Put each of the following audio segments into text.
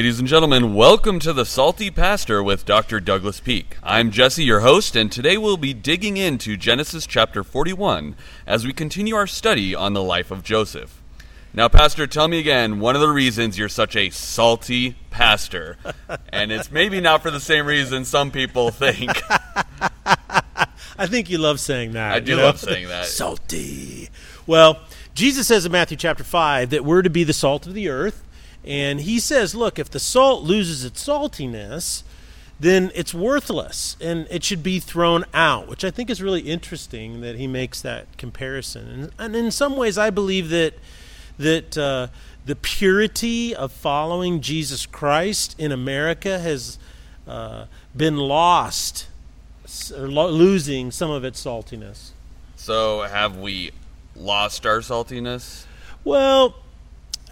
Ladies and gentlemen, welcome to the Salty Pastor with Dr. Douglas Peak. I'm Jesse, your host, and today we'll be digging into Genesis chapter 41 as we continue our study on the life of Joseph. Now, Pastor, tell me again one of the reasons you're such a salty pastor. and it's maybe not for the same reason some people think. I think you love saying that. I do you know? love saying that. Salty. Well, Jesus says in Matthew chapter 5 that we're to be the salt of the earth. And he says, look, if the salt loses its saltiness, then it's worthless and it should be thrown out, which I think is really interesting that he makes that comparison. And, and in some ways, I believe that, that uh, the purity of following Jesus Christ in America has uh, been lost or lo- losing some of its saltiness. So, have we lost our saltiness? Well,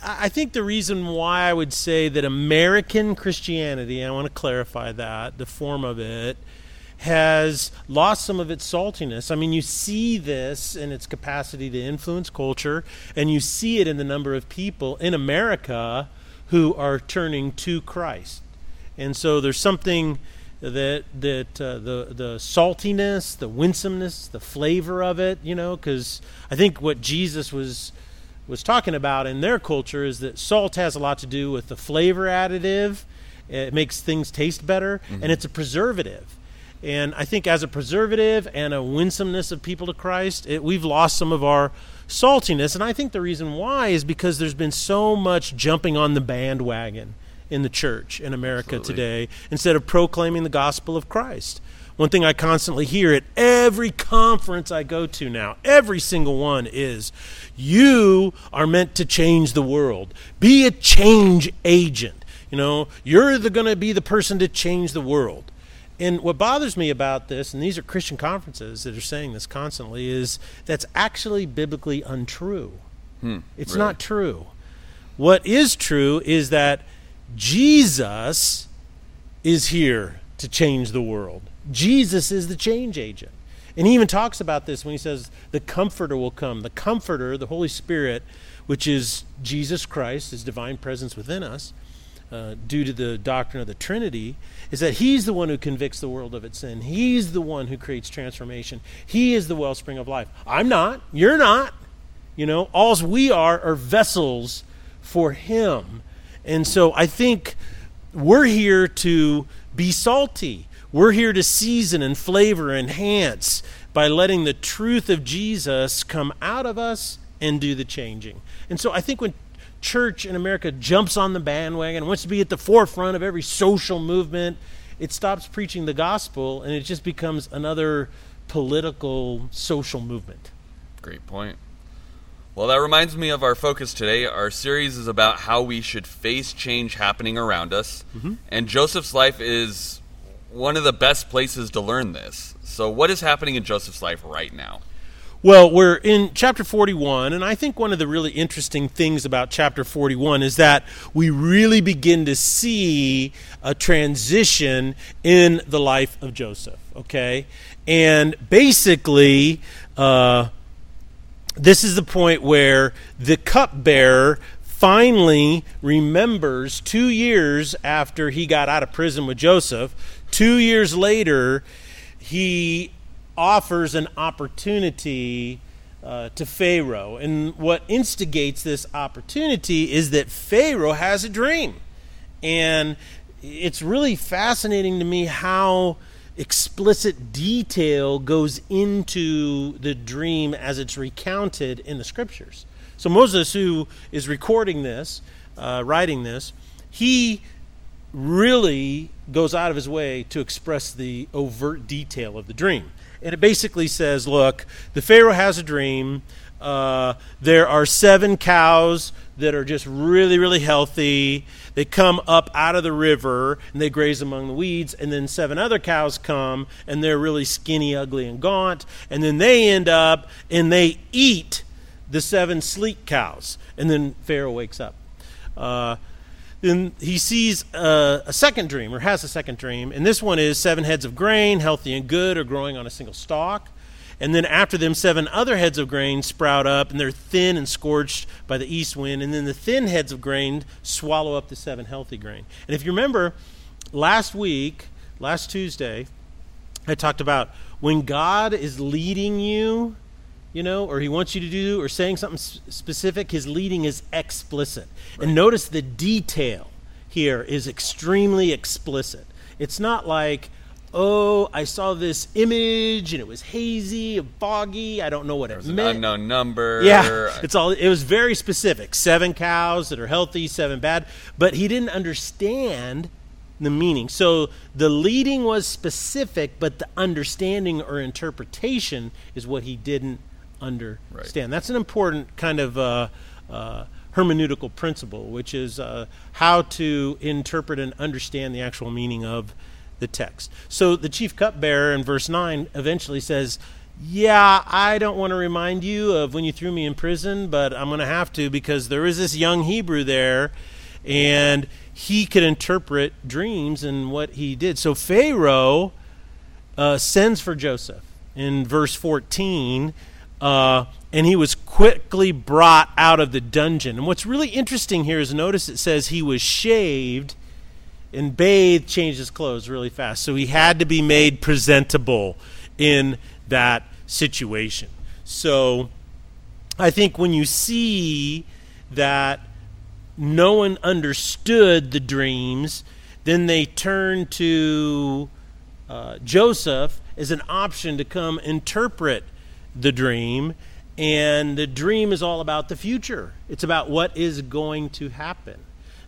I think the reason why I would say that American Christianity, I want to clarify that, the form of it, has lost some of its saltiness. I mean, you see this in its capacity to influence culture, and you see it in the number of people in America who are turning to Christ. And so there's something that that uh, the the saltiness, the winsomeness, the flavor of it, you know, because I think what Jesus was was talking about in their culture is that salt has a lot to do with the flavor additive. It makes things taste better, mm-hmm. and it's a preservative. And I think as a preservative and a winsomeness of people to Christ, it, we've lost some of our saltiness. And I think the reason why is because there's been so much jumping on the bandwagon in the church in America Absolutely. today instead of proclaiming the gospel of Christ. One thing I constantly hear at every conference I go to now, every single one, is you are meant to change the world. Be a change agent. You know, you're going to be the person to change the world. And what bothers me about this, and these are Christian conferences that are saying this constantly, is that's actually biblically untrue. Hmm, it's really? not true. What is true is that Jesus is here to change the world. Jesus is the change agent. And he even talks about this when he says, The Comforter will come. The Comforter, the Holy Spirit, which is Jesus Christ, his divine presence within us, uh, due to the doctrine of the Trinity, is that he's the one who convicts the world of its sin. He's the one who creates transformation. He is the wellspring of life. I'm not. You're not. You know, alls we are are vessels for him. And so I think we're here to be salty we're here to season and flavor, and enhance by letting the truth of Jesus come out of us and do the changing. And so I think when church in America jumps on the bandwagon and wants to be at the forefront of every social movement, it stops preaching the gospel and it just becomes another political social movement. Great point. Well, that reminds me of our focus today. Our series is about how we should face change happening around us. Mm-hmm. And Joseph's life is one of the best places to learn this. So, what is happening in Joseph's life right now? Well, we're in chapter 41, and I think one of the really interesting things about chapter 41 is that we really begin to see a transition in the life of Joseph, okay? And basically, uh, this is the point where the cupbearer finally remembers two years after he got out of prison with Joseph Two years later, he offers an opportunity uh, to Pharaoh. And what instigates this opportunity is that Pharaoh has a dream. And it's really fascinating to me how explicit detail goes into the dream as it's recounted in the scriptures. So Moses, who is recording this, uh, writing this, he really goes out of his way to express the overt detail of the dream. And it basically says look, the Pharaoh has a dream. Uh, there are seven cows that are just really, really healthy. They come up out of the river and they graze among the weeds. And then seven other cows come and they're really skinny, ugly, and gaunt. And then they end up and they eat the seven sleek cows. And then Pharaoh wakes up. Uh, then he sees a, a, second dream, or has a second dream, and this one is seven heads of grain, healthy and good, are growing on a single stalk. And then after them, seven other heads of grain sprout up, and they're thin and scorched by the east wind. And then the thin heads of grain swallow up the seven healthy grain. And if you remember, last week, last Tuesday, I talked about when God is leading you, you know, or He wants you to do, or saying something specific, His leading is explicit. Right. And notice the detail here is extremely explicit. It's not like, oh, I saw this image and it was hazy, foggy. I don't know what it meant. unknown number. Yeah, it's all. It was very specific. Seven cows that are healthy, seven bad. But he didn't understand the meaning. So the leading was specific, but the understanding or interpretation is what he didn't understand. Right. That's an important kind of. Uh, uh, hermeneutical principle, which is uh, how to interpret and understand the actual meaning of the text. So the chief cupbearer in verse 9 eventually says, Yeah, I don't want to remind you of when you threw me in prison, but I'm going to have to because there is this young Hebrew there, and he could interpret dreams and what he did. So Pharaoh uh, sends for Joseph in verse 14. Uh, and he was quickly brought out of the dungeon. And what's really interesting here is notice it says he was shaved and bathed, changed his clothes really fast. So he had to be made presentable in that situation. So I think when you see that no one understood the dreams, then they turn to uh, Joseph as an option to come interpret the dream. And the dream is all about the future, it's about what is going to happen.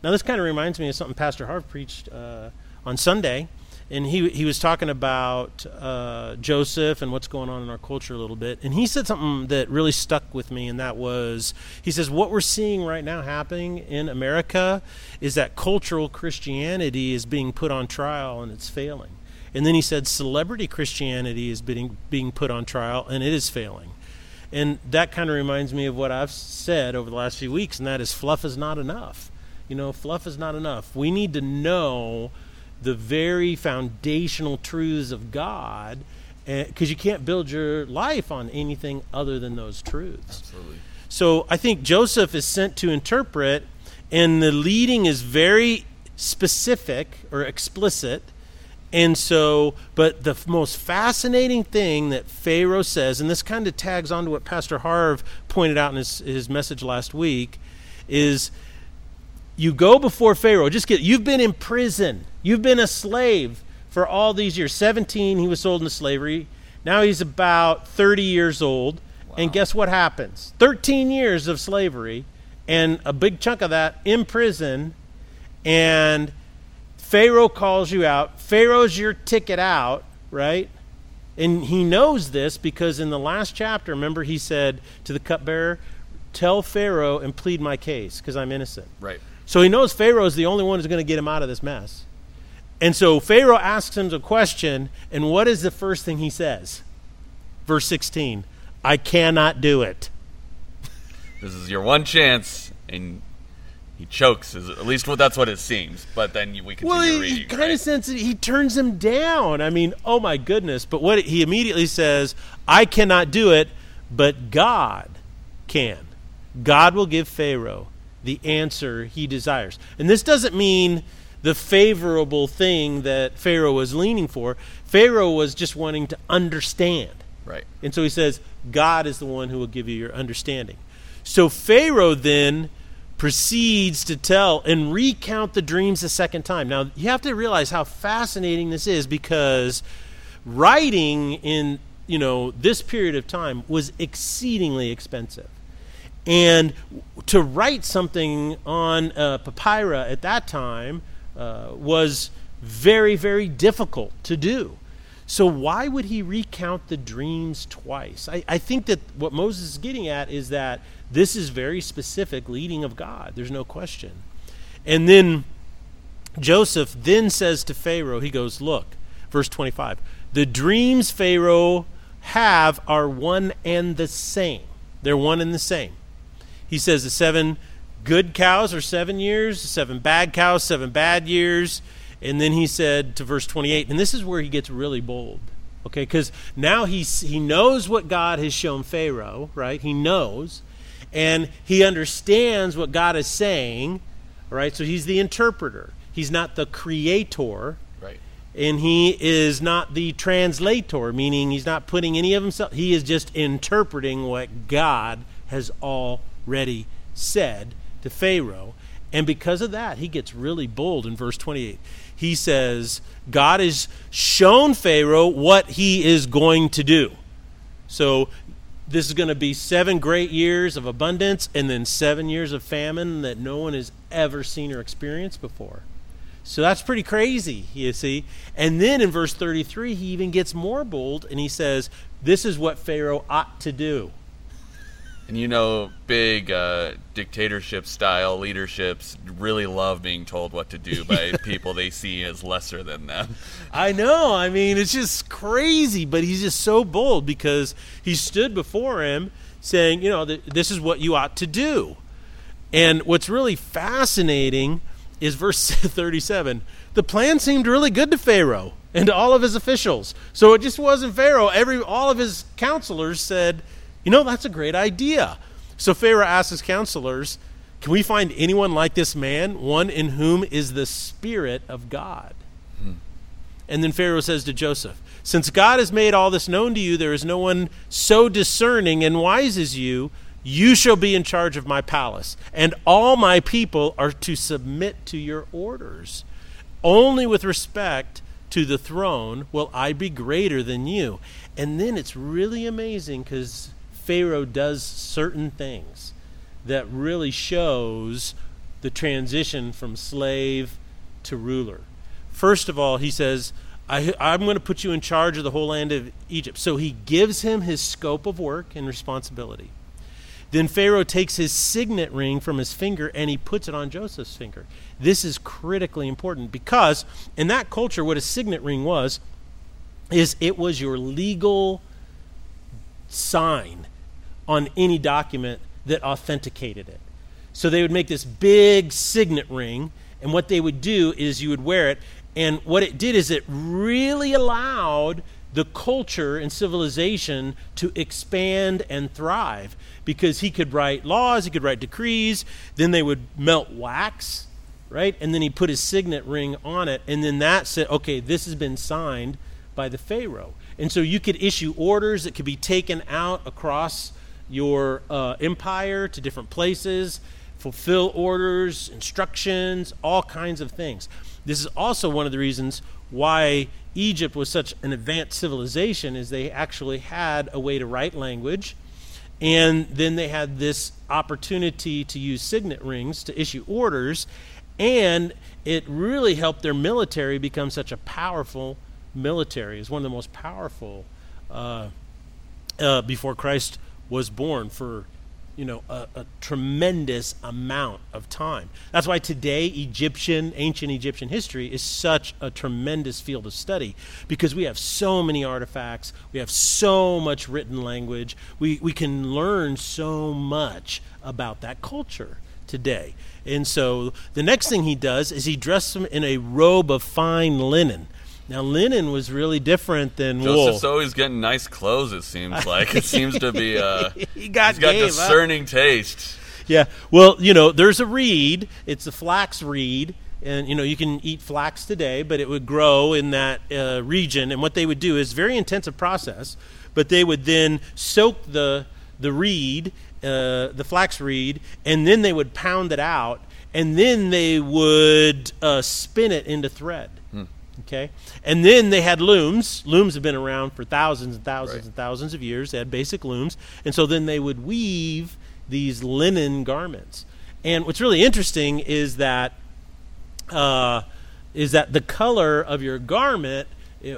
Now, this kind of reminds me of something Pastor Harv preached uh, on Sunday. And he, he was talking about uh, Joseph and what's going on in our culture a little bit. And he said something that really stuck with me, and that was he says, What we're seeing right now happening in America is that cultural Christianity is being put on trial and it's failing. And then he said, Celebrity Christianity is being, being put on trial and it is failing. And that kind of reminds me of what I've said over the last few weeks, and that is fluff is not enough. You know, fluff is not enough. We need to know the very foundational truths of God because eh, you can't build your life on anything other than those truths. Absolutely. So I think Joseph is sent to interpret, and the leading is very specific or explicit. And so, but the most fascinating thing that Pharaoh says, and this kind of tags on to what Pastor Harv pointed out in his, his message last week, is you go before Pharaoh. Just get you've been in prison. You've been a slave for all these years. 17 he was sold into slavery. Now he's about 30 years old. Wow. And guess what happens? 13 years of slavery and a big chunk of that in prison and Pharaoh calls you out. Pharaoh's your ticket out, right? And he knows this because in the last chapter, remember, he said to the cupbearer, Tell Pharaoh and plead my case because I'm innocent. Right. So he knows Pharaoh is the only one who's going to get him out of this mess. And so Pharaoh asks him a question, and what is the first thing he says? Verse 16 I cannot do it. This is your one chance, and he chokes. At least well, that's what it seems. But then we continue well, he, reading. He kind right? of sense he turns him down. I mean, oh my goodness! But what he immediately says, "I cannot do it, but God can. God will give Pharaoh the answer he desires. And this doesn't mean the favorable thing that Pharaoh was leaning for. Pharaoh was just wanting to understand. Right. And so he says, God is the one who will give you your understanding. So Pharaoh then proceeds to tell and recount the dreams a second time. Now, you have to realize how fascinating this is because writing in, you know, this period of time was exceedingly expensive. And to write something on papyrus at that time uh, was very, very difficult to do. So, why would he recount the dreams twice? I, I, think that what Moses is getting at is that this is very specific leading of God. There's no question. And then Joseph then says to Pharaoh, he goes, Look, verse 25, the dreams Pharaoh have are one and the same. They're one and the same. He says the seven good cows are seven years, seven bad cows, seven bad years. And then he said to verse 28, and this is where he gets really bold. Okay, because now he's, he knows what God has shown Pharaoh, right? He knows. And he understands what God is saying, right? So he's the interpreter. He's not the creator. Right. And he is not the translator, meaning he's not putting any of himself. He is just interpreting what God has already said to Pharaoh. And because of that, he gets really bold in verse 28. He says, God has shown Pharaoh what he is going to do. So this is going to be seven great years of abundance and then seven years of famine that no one has ever seen or experienced before. So that's pretty crazy, you see. And then in verse 33, he even gets more bold and he says, This is what Pharaoh ought to do. And you know, big uh, dictatorship style leaderships really love being told what to do by people they see as lesser than them. I know. I mean, it's just crazy, but he's just so bold because he stood before him saying, you know, this is what you ought to do. And what's really fascinating is verse 37. The plan seemed really good to Pharaoh and to all of his officials. So it just wasn't Pharaoh. Every all of his counselors said, you know, that's a great idea. So Pharaoh asked his counselors, Can we find anyone like this man, one in whom is the Spirit of God? Hmm. And then Pharaoh says to Joseph, Since God has made all this known to you, there is no one so discerning and wise as you. You shall be in charge of my palace, and all my people are to submit to your orders. Only with respect to the throne will I be greater than you. And then it's really amazing because Pharaoh does certain things that really shows the transition from slave to ruler. First of all, he says, I, am going to put you in charge of the whole land of Egypt. So he gives him his scope of work and responsibility. Then Pharaoh takes his signet ring from his finger and he puts it on Joseph's finger. This is critically important because in that culture, what a signet ring was, is it was your legal sign on any document that authenticated it. So they would make this big signet ring, and what they would do is you would wear it, and what it did is it really allowed the culture and civilization to expand and thrive because he could write laws, he could write decrees, then they would melt wax, right? And then he put his signet ring on it, and then that said, okay, this has been signed by the Pharaoh. And so you could issue orders that could be taken out across your uh, empire to different places, fulfill orders, instructions, all kinds of things. This is also one of the reasons why Egypt was such an advanced civilization is they actually had a way to write language and then they had this opportunity to use signet rings to issue orders and it really helped their military become such a powerful military. It's one of the most powerful uh, uh, before Christ was born for you know a, a, tremendous amount of time. That's why today egyptian ancient egyptian history is such a tremendous field of study because we have so many artifacts we have so much written language we, we can learn so much about that culture today. And so the next thing he does is he dresses him in a robe of fine linen now linen was really different than Joseph's wool. always getting nice clothes. It seems like it seems to be. Uh, he got, he's got discerning taste. Yeah. Well, you know, there's a reed. It's a flax reed, and you know you can eat flax today, but it would grow in that uh, region. And what they would do is very intensive process, but they would then soak the the reed, uh, the flax reed, and then they would pound it out, and then they would uh, spin it into thread. Okay, and then they had looms. Looms have been around for thousands and thousands Right. and thousands of years. They had basic looms, and so then they would weave these linen garments. And what's really interesting is that uh, is that the color of your garment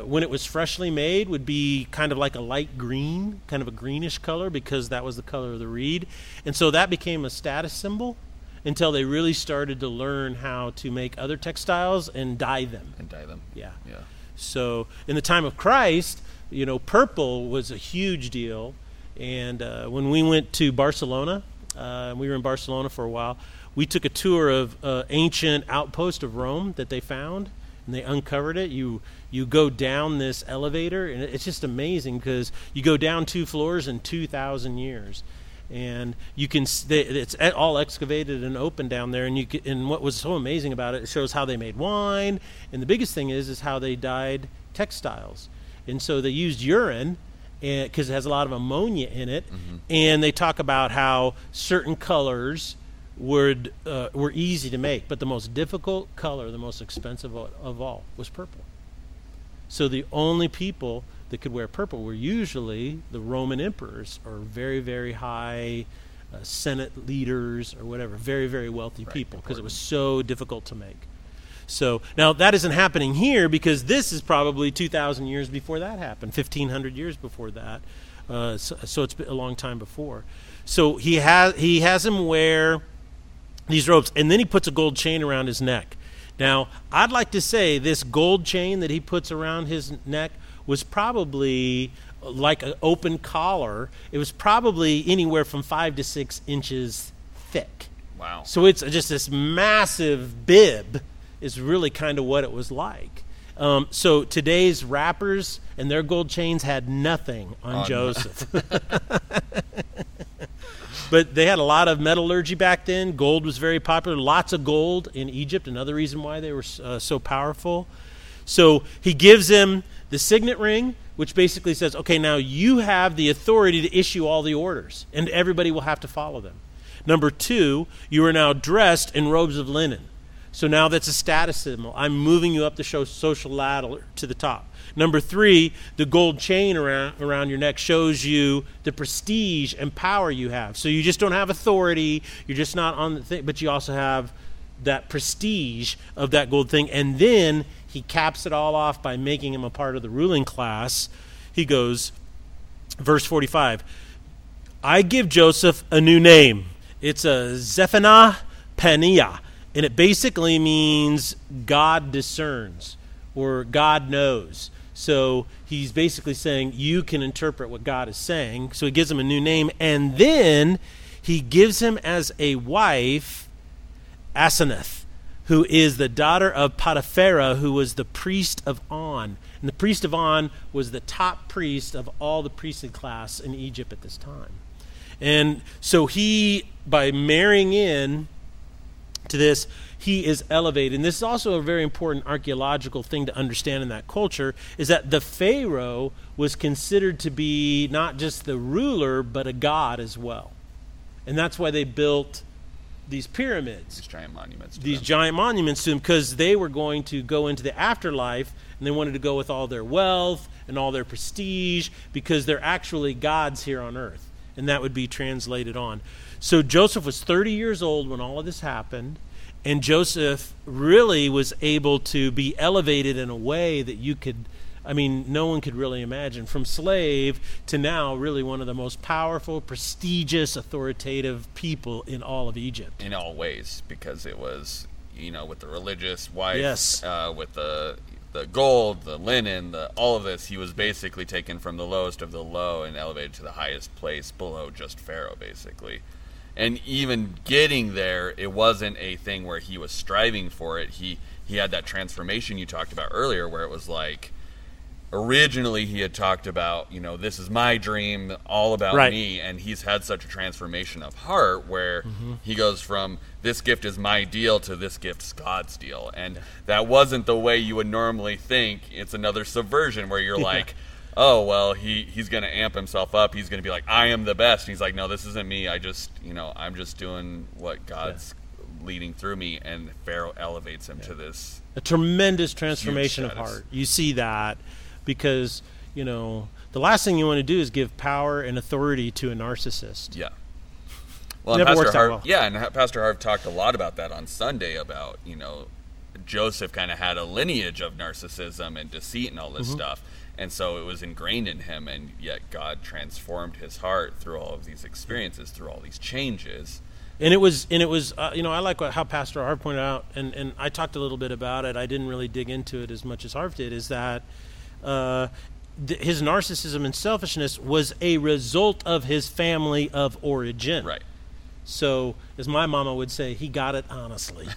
when it was freshly made would be kind of like a light green, kind of a greenish color because that was the color of the reed. And so that became a status symbol until they really started to learn how to make other textiles and dye them. And dye them. Yeah. Yeah. So in the time of Christ, you know, purple was a huge deal. And uh, when we went to Barcelona, uh, we were in Barcelona for a while. We took a tour of uh, ancient outpost of Rome that they found, and they uncovered it. You you go down this elevator, and it's just amazing because you go down two floors in two thousand years, and you can it's all excavated and open down there. And you can, and what was so amazing about it, it shows how they made wine, and the biggest thing is is how they dyed textiles, and so they used urine because it has a lot of ammonia in it, mm-hmm. and they talk about how certain colors would uh, were easy to make, but the most difficult color, the most expensive of all, was purple. So the only people that could wear purple were usually the Roman emperors or very very high uh, Senate leaders or whatever, very very wealthy right, people because it was so difficult to make. So now that isn't happening here because this is probably 2,000 years before that happened, 1,500 years before that. Uh, so, so, it's been a long time before. So he has he has him wear these robes, and then he puts a gold chain around his neck. Now, I'd like to say this gold chain that he puts around his neck was probably like an open collar. It was probably anywhere from five to six inches thick. Wow. So it's just this massive bib is really kind of what it was like. Um, so today's rappers and their gold chains had nothing on oh, Joseph. but they had a lot of metallurgy back then. Gold was very popular. Lots of gold in Egypt. Another reason why they were uh, so powerful. So he gives him the signet ring, which basically says, okay, now you have the authority to issue all the orders, and everybody will have to follow them. Number two, you are now dressed in robes of linen. So now that's a status symbol. I'm moving you up the social ladder to the top. Number three, the gold chain around, around your neck shows you the prestige and power you have. So you just don't have authority, you're just not on the thing, but you also have that prestige of that gold thing. And then he caps it all off by making him a part of the ruling class. He goes, verse 45 I give Joseph a new name. It's a Zaphenath Paneah and it basically means God discerns or God knows. So he's basically saying you can interpret what God is saying. So he gives him a new name. And then he gives him as a wife Asenath, who is the daughter of Potiphera, who was the priest of On. And the priest of On was the top priest of all the priestly class in Egypt at this time. And so he, by marrying in to this, he is elevated. And this is also a very important archaeological thing to understand in that culture is that the Pharaoh was considered to be not just the ruler, but a god as well. And that's why they built these pyramids. These giant monuments. these them. giant monuments to them because they were going to go into the afterlife and they wanted to go with all their wealth and all their prestige because they're actually gods here on earth. And that would be translated on. So Joseph was 30 years old when all of this happened, and Joseph really was able to be elevated in a way that you could, I mean, no one could really imagine. From slave to now, really one of the most powerful, prestigious, authoritative people in all of Egypt. In all ways, because it was, you know, with the religious wife, yes. Uh, with the the gold, the linen, the all of this, he was basically taken from the lowest of the low and elevated to the highest place below just Pharaoh, basically and even getting there, it wasn't a thing where he was striving for it. He he had that transformation you talked about earlier, where it was like originally he had talked about you know this is my dream all about right. me and he's had such a transformation of heart where mm-hmm. he goes from this gift is my deal to this gift's god's deal and that wasn't the way you would normally think it's another subversion where you're yeah. like oh well he he's going to amp himself up he's going to be like i am the best and he's like no this isn't me i just you know i'm just doing what god's yeah. leading through me and pharaoh elevates him yeah. to this a tremendous transformation of heart you see that because you know the last thing you want to do is give power and authority to a narcissist yeah well, Never Pastor Harv, well. yeah, and Pastor Harv talked a lot about that on Sunday about you know Joseph kind of had a lineage of narcissism and deceit and all this mm-hmm. stuff, and so it was ingrained in him and yet god transformed his heart through all of these experiences through all these changes and it was and it was uh, you know i like what, how pastor harv pointed out and, and i talked a little bit about it i didn't really dig into it as much as harv did is that uh, th- his narcissism and selfishness was a result of his family of origin. Right. So as my mama would say he got it honestly.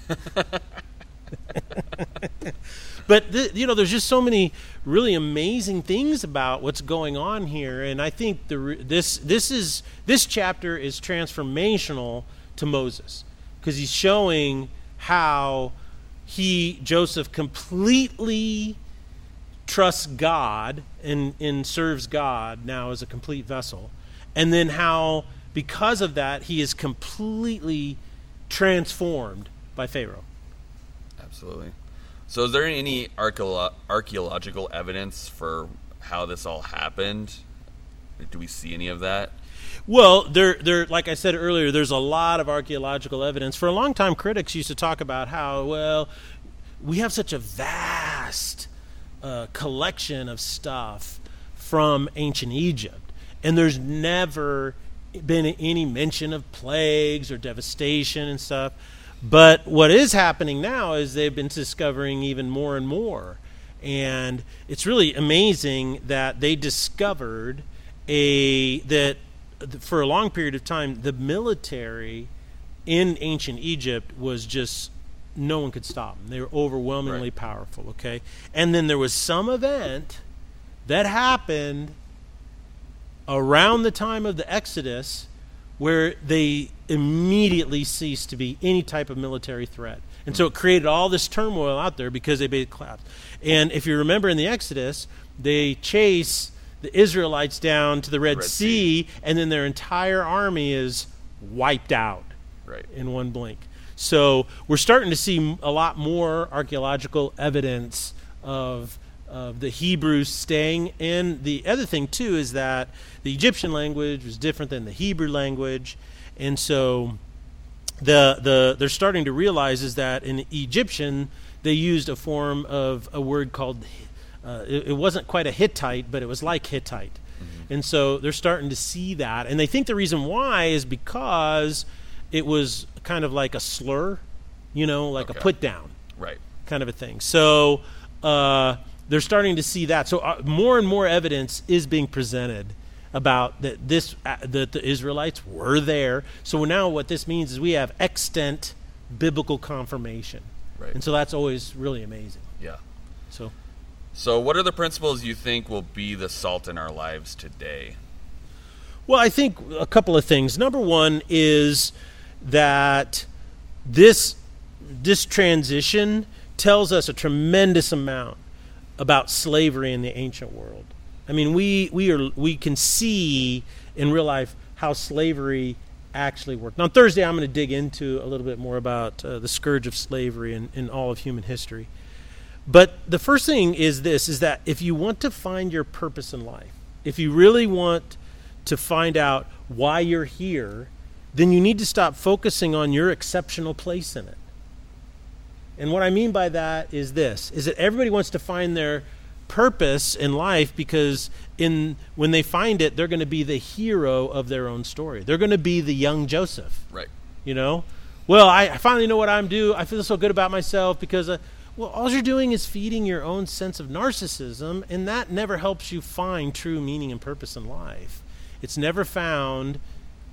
But th- you know, there's just so many really amazing things about what's going on here, and I think the re- this this is this chapter is transformational to Moses because he's showing how he Joseph completely trusts God and, and serves God now as a complete vessel, and then how because of that he is completely transformed by Pharaoh. Absolutely. So, is there any archeolo- archaeological evidence for how this all happened? Do we see any of that? Well, there, there, like I said earlier, there's a lot of archaeological evidence. For a long time, critics used to talk about how, well, we have such a vast uh, collection of stuff from ancient Egypt, and there's never been any mention of plagues or devastation and stuff. But what is happening now is they've been discovering even more and more. And it's really amazing that they discovered a that for a long period of time the military in ancient Egypt was just no one could stop them. They were overwhelmingly Right. powerful, okay? And then there was some event that happened around the time of the Exodus where they immediately ceased to be any type of military threat. And so it mm. created all this turmoil out there because they made collapse. And if you remember in the Exodus, they chase the Israelites down to the Red, Red sea, and then their entire army is wiped out Right. in one blink. So we're starting to see a lot more archaeological evidence of of the Hebrews staying. And the other thing too is that the Egyptian language was different than the Hebrew language, and so the the they're starting to realize is that in Egyptian they used a form of a word called uh, it, it wasn't quite a Hittite, but it was like Hittite. And so they're starting to see that. And they think the reason why is because it was kind of like a slur, you know, like Okay. a put down Right. kind of a thing. So uh, they're starting to see that. So uh, more and more evidence is being presented about that this uh, that the Israelites were there. So now what this means is we have extant biblical confirmation. Right. And so that's always really amazing. Yeah. So So, what are the principles you think will be the salt in our lives today? Well, I think a couple of things. Number one is that this this transition tells us a tremendous amount about slavery in the ancient world. I mean, we we are we can see in real life how slavery actually worked. Now, on Thursday, I'm going to dig into a little bit more about uh, the scourge of slavery in, in all of human history. But the first thing is this is that if you want to find your purpose in life, if you really want to find out why you're here, then you need to stop focusing on your exceptional place in it. And what I mean by that is this is that everybody wants to find their purpose in life because in when they find it they're going to be the hero of their own story. They're going to be the young Joseph Right. you know well I, I finally know what i'm due i feel so good about myself because uh, well all you're doing is feeding your own sense of narcissism and that never helps you find true meaning and purpose in life it's never found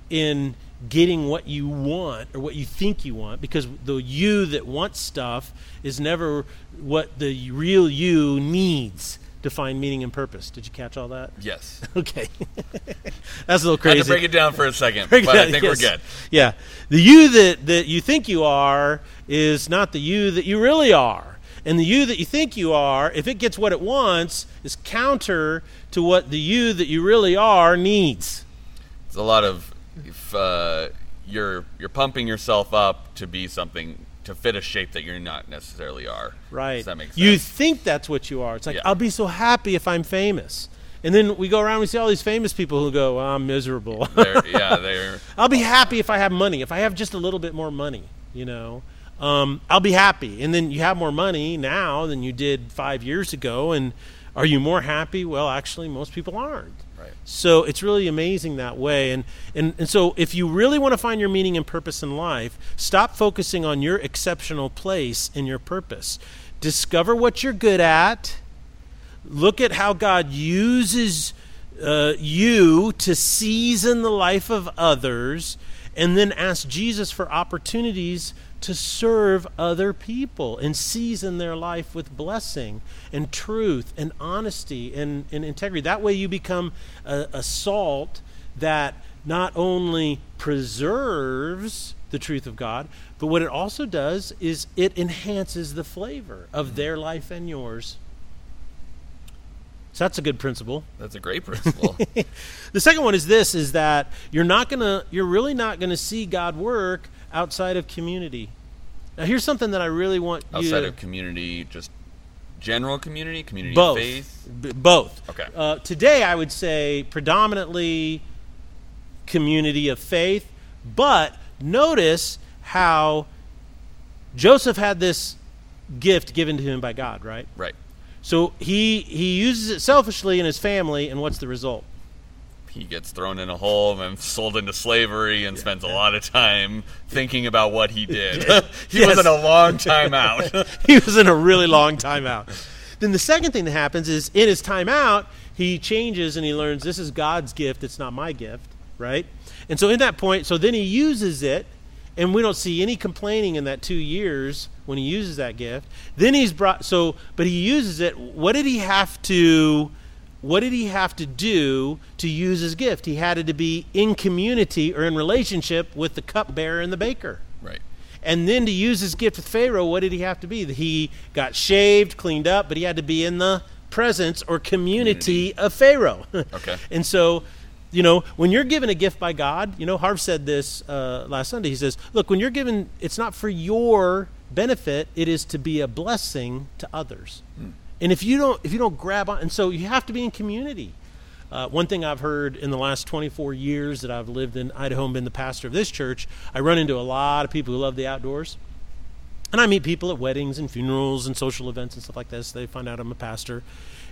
in getting what you want or what you think you want because the you that wants stuff is never what the real you needs to find meaning and purpose did you catch all that Yes. okay that's a little crazy. I had to break it down for a second, but it I think yes. we're good. Yeah. The you that, that you think you are is not the you that you really are. And the you that you think you are, if it gets what it wants, is counter to what the you that you really are needs. It's a lot of if uh, you're you're pumping yourself up to be something to fit a shape that you're not necessarily are. Right. Does that make sense? You think that's what you are. It's like, Yeah. I'll be so happy if I'm famous. And then we go around and we see all these famous people who go, well, I'm miserable. They're- yeah, they're I'll be happy if I have money. If I have just a little bit more money, you know, um, I'll be happy. And then you have more money now than you did five years ago. And are you more happy? Well, actually, most people aren't. So it's really amazing that way. And, and, and so if you really want to find your meaning and purpose in life, stop focusing on your exceptional place in your purpose. Discover what you're good at. Look at how God uses uh, you to season the life of others and then ask Jesus for opportunities to serve other people and season their life with blessing and truth and honesty and, and integrity. That way, you become a, a salt that not only preserves the truth of God, but what it also does is it enhances the flavor of their life and yours. So that's a good principle. That's a great principle. the second one is this is that you're not going to you're really not going to see God work outside of community. Now here's something that I really want you outside you of community just general community, community both of faith. B- both. Okay. Uh, today I would say predominantly community of faith, but notice how Joseph had this gift given to him by God, right? Right. So he he uses it selfishly in his family, and what's the result? He gets thrown in a hole and sold into slavery and spends a lot of time thinking about what he did. he Yes. was in a long time out. he was in a really long time out. Then the second thing that happens is in his time out, he changes and he learns this is God's gift, it's not my gift, right? And so in that point, so then he uses it, and we don't see any complaining in that two years when he uses that gift. Then he's brought so but he uses it. What did he have to what did he have to do to use his gift? He had to be in community or in relationship with the cupbearer and the baker. right. And then to use his gift with Pharaoh, what did he have to be? He got shaved, cleaned up, but he had to be in the presence or community, of Pharaoh. Okay. and so, you know, when you're given a gift by God, you know, Harv said this uh, last Sunday. He says, "Look, when you're given, it's not for your benefit; it is to be a blessing to others." And if you don't, if you don't grab on, and so you have to be in community. Uh, one thing I've heard in the last 24 years that I've lived in Idaho and been the pastor of this church, I run into a lot of people who love the outdoors. And I meet people at weddings and funerals and social events and stuff like this. They find out I'm a pastor.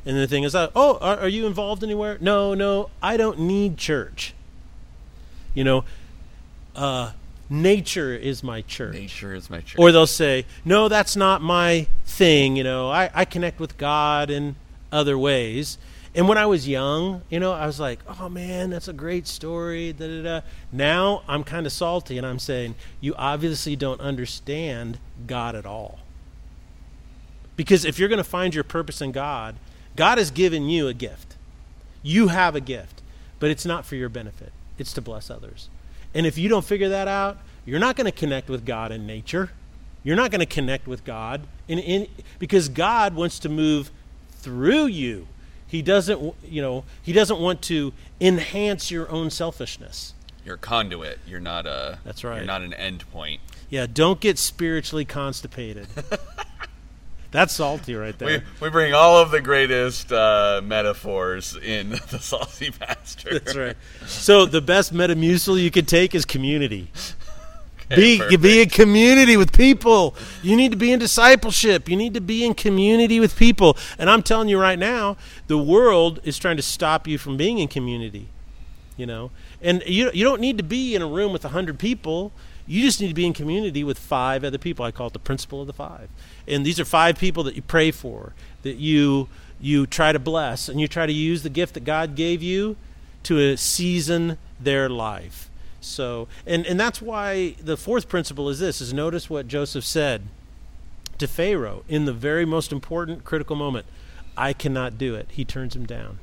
And the thing is, uh, oh, are, are you involved anywhere? No, no, I don't need church. You know, uh, nature is my church. Nature is my church. Or they'll say, no, that's not my thing. You know, I, I connect with God in other ways. And when I was young, you know, I was like, oh man, that's a great story. Da, da, da. Now I'm kind of salty and I'm saying, you obviously don't understand God at all. Because if you're going to find your purpose in God, God has given you a gift. You have a gift, but it's not for your benefit, it's to bless others. And if you don't figure that out, you're not going to connect with God in nature. You're not going to connect with God in, in, because God wants to move through you. He doesn't, you know, he doesn't want to enhance your own selfishness. You're a conduit. You're not a. That's right. You're not an end point. Yeah, don't get spiritually constipated. That's salty right there. we bring all of the greatest uh, metaphors in the salty pastor. That's right. So the best metamucil you could take is community. Okay, Be, be in community with people. You need to be in discipleship. You need to be in community with people. And I'm telling you right now, the world is trying to stop you from being in community. You know, and you you don't need to be in a room with a hundred people. You just need to be in community with five other people. I call it the principle of the five. And these are five people that you pray for, that you you try to bless, and you try to use the gift that God gave you to season their life. So, and, and that's why the fourth principle is this: is notice what Joseph said to Pharaoh in the very most important, critical moment. I cannot do it. He turns him down.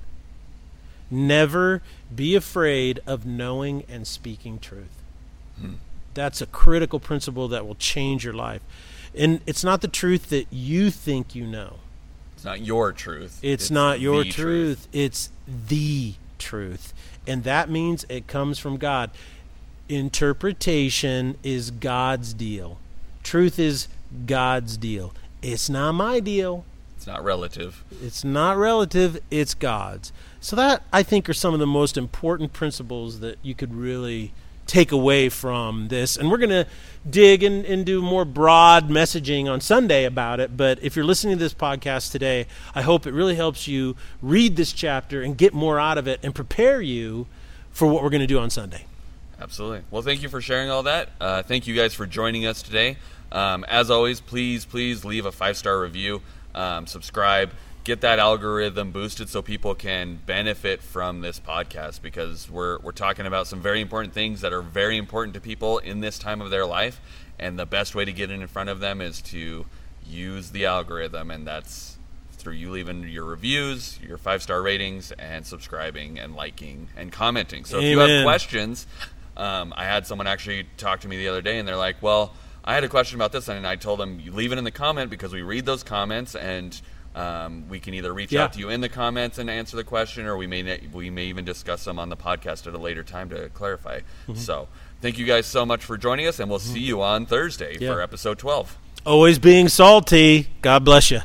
Never be afraid of knowing and speaking truth. Hmm. That's a critical principle that will change your life. And it's not the truth that you think you know. It's not your truth. It's, not your the truth. It's the truth. And that means it comes from God. Interpretation is God's deal. Truth is God's deal. It's not my deal. It's not relative. It's not relative, it's God's. So that I think are some of the most important principles that you could really take away from this. And we're going to dig and, do more broad messaging on Sunday about it. But if you're listening to this podcast today, I hope it really helps you read this chapter and get more out of it and prepare you for what we're going to do on Sunday. Absolutely. Well, thank you for sharing all that. Uh, thank you guys for joining us today. Um, as always, please, please leave a five star review, um, subscribe, get that algorithm boosted so people can benefit from this podcast because we're we're talking about some very important things that are very important to people in this time of their life and the best way to get in front of them is to use the algorithm and that's through you leaving your reviews, your five star ratings, and subscribing and liking and commenting. So if you have questions, um, I had someone actually talk to me the other day, and they're like, "Well, I had a question about this," and I told them, "You leave it in the comment because we read those comments and." Um, we can either reach Yeah. out to you in the comments and answer the question, or we may we may even discuss them on the podcast at a later time to clarify. Mm-hmm. So, thank you guys so much for joining us, and we'll see you on Thursday Yeah. for episode twelve. Always being salty. God bless you.